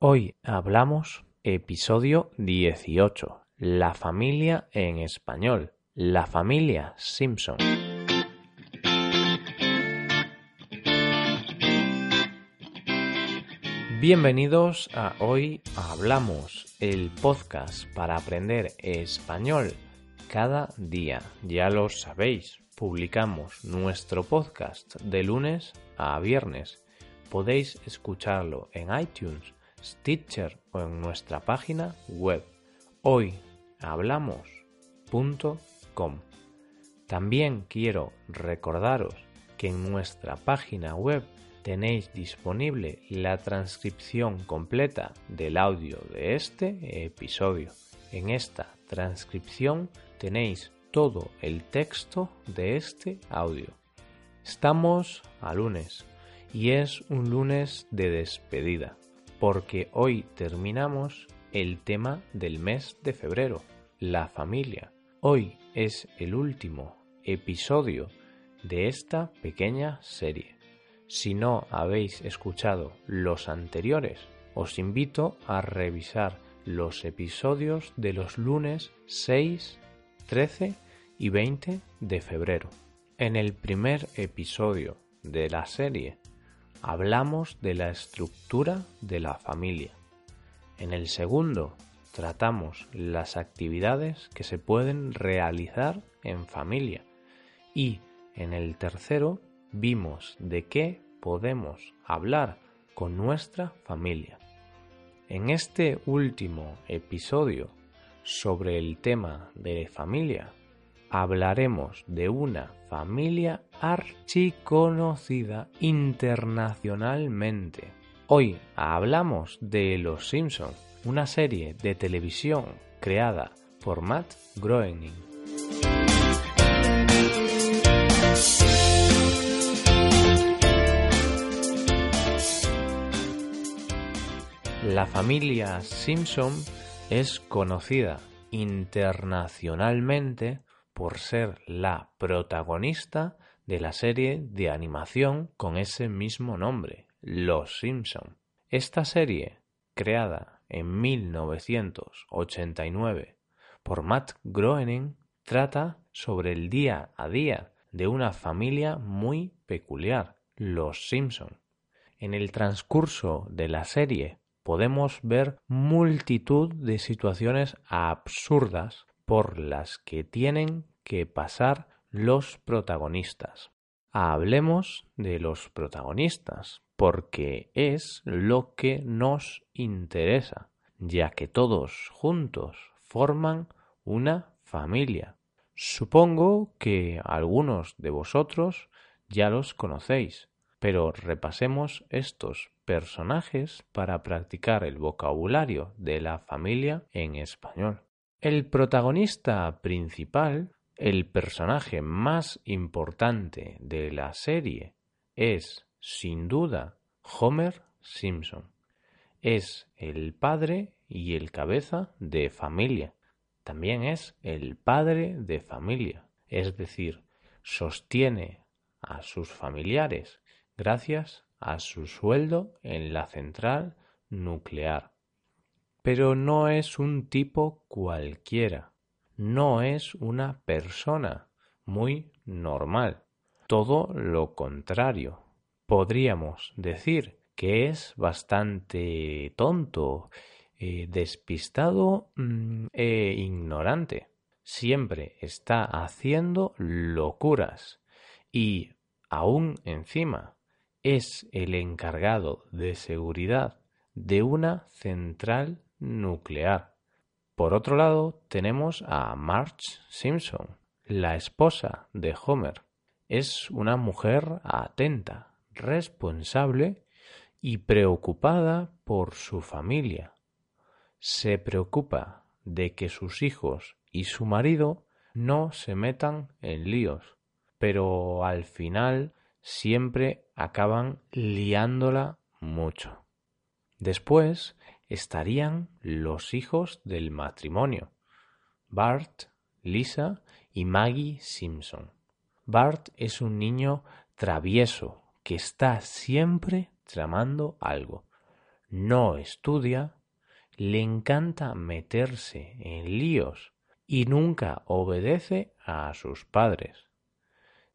Hoy hablamos episodio 18, la familia en español, la familia Simpson. Bienvenidos a Hoy Hablamos, el podcast para aprender español cada día. Ya lo sabéis, publicamos nuestro podcast de lunes a viernes. Podéis escucharlo en iTunes, Stitcher o en nuestra página web hoyhablamos.com. También quiero recordaros que en nuestra página web tenéis disponible la transcripción completa del audio de este episodio. En esta transcripción tenéis todo el texto de este audio. Estamos a lunes y es un lunes de despedida porque hoy terminamos el tema del mes de febrero, la familia. Hoy es el último episodio de esta pequeña serie. Si no habéis escuchado los anteriores, os invito a revisar los episodios de los lunes 6, 13 y 20 de febrero. En el primer episodio de la serie hablamos de la estructura de la familia. En el segundo tratamos las actividades que se pueden realizar en familia. Y en el tercero vimos de qué podemos hablar con nuestra familia. En este último episodio sobre el tema de familia, hablaremos de una familia archiconocida internacionalmente. Hoy hablamos de Los Simpson, una serie de televisión creada por Matt Groening. La familia Simpson es conocida internacionalmente por ser la protagonista de la serie de animación con ese mismo nombre, Los Simpson. Esta serie, creada en 1989 por Matt Groening, trata sobre el día a día de una familia muy peculiar, los Simpson. En el transcurso de la serie podemos ver multitud de situaciones absurdas por las que tienen que pasar los protagonistas. Hablemos de los protagonistas, porque es lo que nos interesa, ya que todos juntos forman una familia. Supongo que algunos de vosotros ya los conocéis, pero repasemos estos personajes para practicar el vocabulario de la familia en español. El protagonista principal, el personaje más importante de la serie, es, sin duda, Homer Simpson. Es el padre y el cabeza de familia. También es el padre de familia, es decir, sostiene a sus familiares gracias a su sueldo en la central nuclear. Pero no es un tipo cualquiera, no es una persona muy normal, todo lo contrario. Podríamos decir que es bastante tonto, eh, despistado mm, e ignorante. Siempre está haciendo locuras y aún encima es el encargado de seguridad de una central nuclear. Por otro lado, tenemos a Marge Simpson, la esposa de Homer. Es una mujer atenta, responsable y preocupada por su familia. Se preocupa de que sus hijos y su marido no se metan en líos, pero al final siempre acaban liándola mucho. Después estarían los hijos del matrimonio, Bart, Lisa y Maggie Simpson. Bart es un niño travieso que está siempre tramando algo. no estudia, le encanta meterse en líos y nunca obedece a sus padres.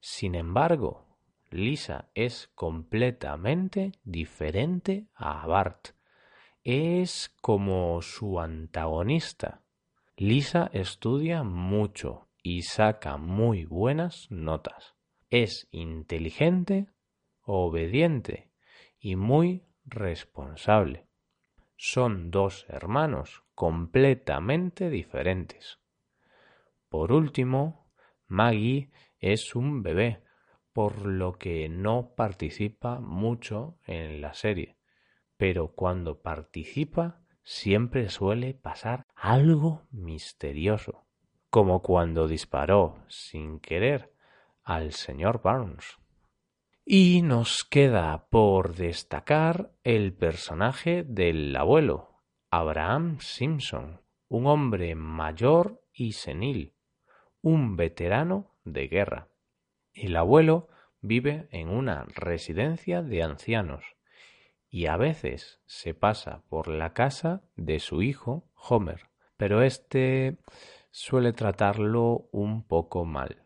Sin embargo, Lisa es completamente diferente a Bart. Es como su antagonista. Lisa estudia mucho y saca muy buenas notas. Es inteligente, obediente y muy responsable. Son dos hermanos completamente diferentes. Por último, Maggie es un bebé, por lo que no participa mucho en la serie. Pero cuando participa siempre suele pasar algo misterioso, como cuando disparó sin querer al señor Barnes. Y nos queda por destacar el personaje del abuelo, Abraham Simpson, un hombre mayor y senil, un veterano de guerra. El abuelo vive en una residencia de ancianos y a veces se pasa por la casa de su hijo Homer, pero éste suele tratarlo un poco mal.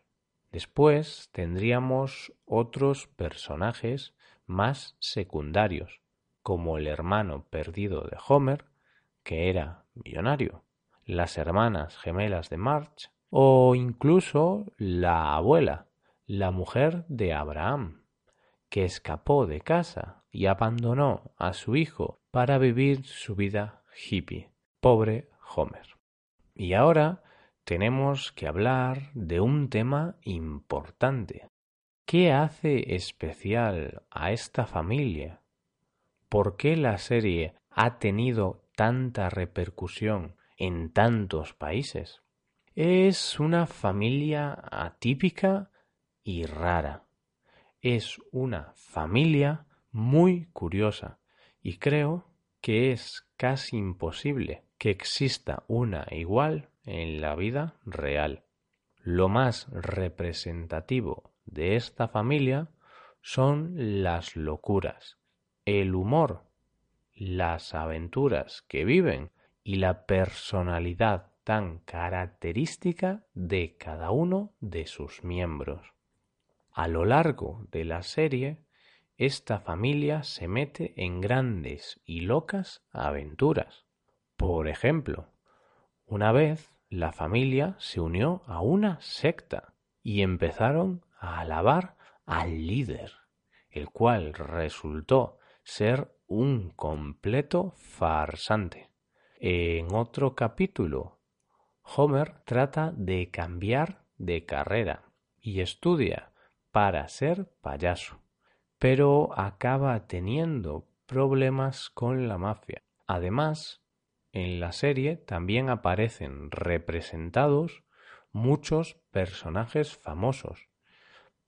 Después tendríamos otros personajes más secundarios, como el hermano perdido de Homer, que era millonario, las hermanas gemelas de March o incluso la abuela, la mujer de Abraham, que escapó de casa y abandonó a su hijo para vivir su vida hippie. Pobre Homer. Y ahora tenemos que hablar de un tema importante. ¿Qué hace especial a esta familia? ¿Por qué la serie ha tenido tanta repercusión en tantos países? Es una familia atípica y rara. Es una familia muy curiosa y creo que es casi imposible que exista una igual en la vida real. Lo más representativo de esta familia son las locuras, el humor, las aventuras que viven y la personalidad tan característica de cada uno de sus miembros. A lo largo de la serie, esta familia se mete en grandes y locas aventuras. Por ejemplo, una vez la familia se unió a una secta y empezaron a alabar al líder, el cual resultó ser un completo farsante. En otro capítulo, Homer trata de cambiar de carrera y estudia para ser payaso, pero acaba teniendo problemas con la mafia. Además, en la serie también aparecen representados muchos personajes famosos.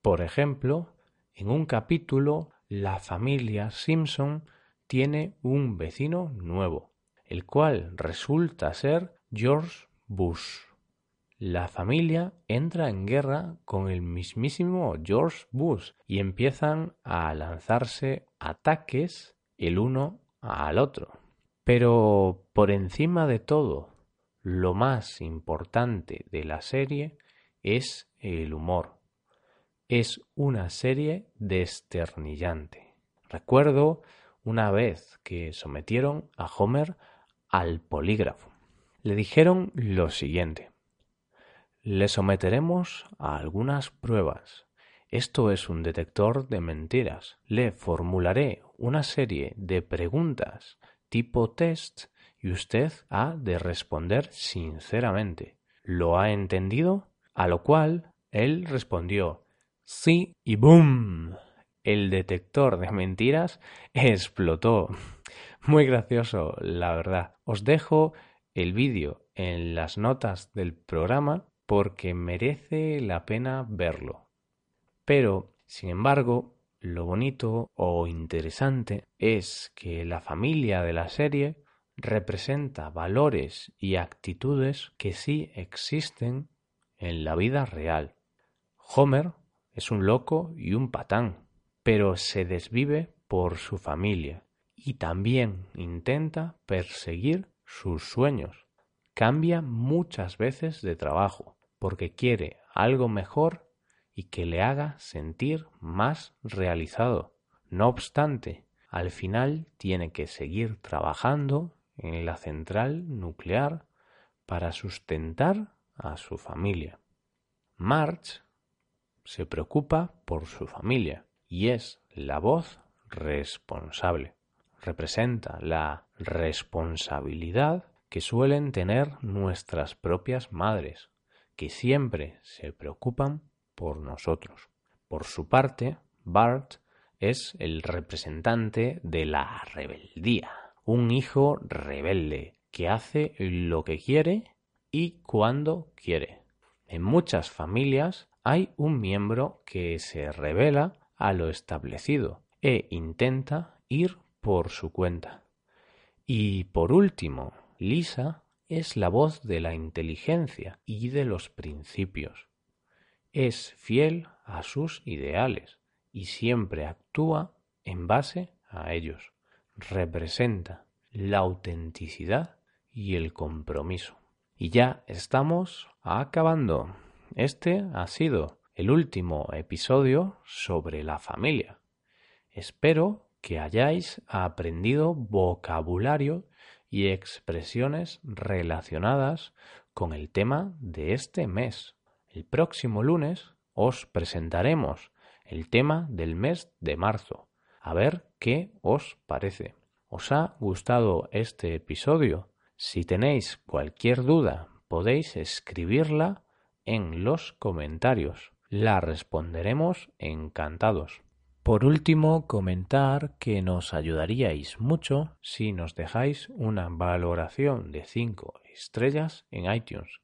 Por ejemplo, en un capítulo la familia Simpson tiene un vecino nuevo, el cual resulta ser George Bush la familia entra en guerra con el mismísimo George Bush y empiezan a lanzarse ataques el uno al otro. Pero por encima de todo, lo más importante de la serie es el humor. Es una serie desternillante. Recuerdo una vez que sometieron a Homer al polígrafo. Le dijeron lo siguiente. Le someteremos a algunas pruebas. Esto es un detector de mentiras. Le formularé una serie de preguntas tipo test y usted ha de responder sinceramente. ¿Lo ha entendido? A lo cual él respondió sí y ¡boom! El detector de mentiras explotó. Muy gracioso, la verdad. Os dejo el vídeo en las notas del programa porque merece la pena verlo. Pero, sin embargo, lo bonito o interesante es que la familia de la serie representa valores y actitudes que sí existen en la vida real. Homer es un loco y un patán, pero se desvive por su familia y también intenta perseguir sus sueños. Cambia muchas veces de trabajo porque quiere algo mejor y que le haga sentir más realizado. No obstante, al final tiene que seguir trabajando en la central nuclear para sustentar a su familia. March se preocupa por su familia y es la voz responsable. Representa la responsabilidad que suelen tener nuestras propias madres, que siempre se preocupan por nosotros. Por su parte, Bart es el representante de la rebeldía, un hijo rebelde que hace lo que quiere y cuando quiere. En muchas familias hay un miembro que se revela a lo establecido e intenta ir por su cuenta. Y por último, Lisa es la voz de la inteligencia y de los principios. Es fiel a sus ideales y siempre actúa en base a ellos. Representa la autenticidad y el compromiso. Y ya estamos acabando. Este ha sido el último episodio sobre la familia. Espero que hayáis aprendido vocabulario y expresiones relacionadas con el tema de este mes. El próximo lunes os presentaremos el tema del mes de marzo. A ver qué os parece. ¿Os ha gustado este episodio? Si tenéis cualquier duda, podéis escribirla en los comentarios. La responderemos encantados. Por último, comentar que nos ayudaríais mucho si nos dejáis una valoración de 5 estrellas en iTunes.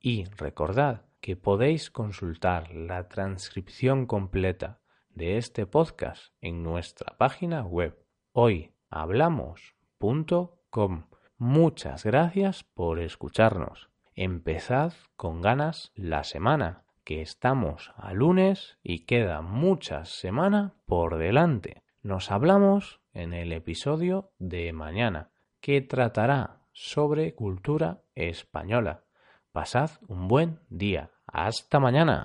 Y recordad que podéis consultar la transcripción completa de este podcast en nuestra página web hoyhablamos.com. Muchas gracias por escucharnos. Empezad con ganas la semana, que estamos a lunes y queda mucha semana por delante. Nos hablamos en el episodio de mañana, que tratará sobre cultura española. Pasad un buen día. Hasta mañana.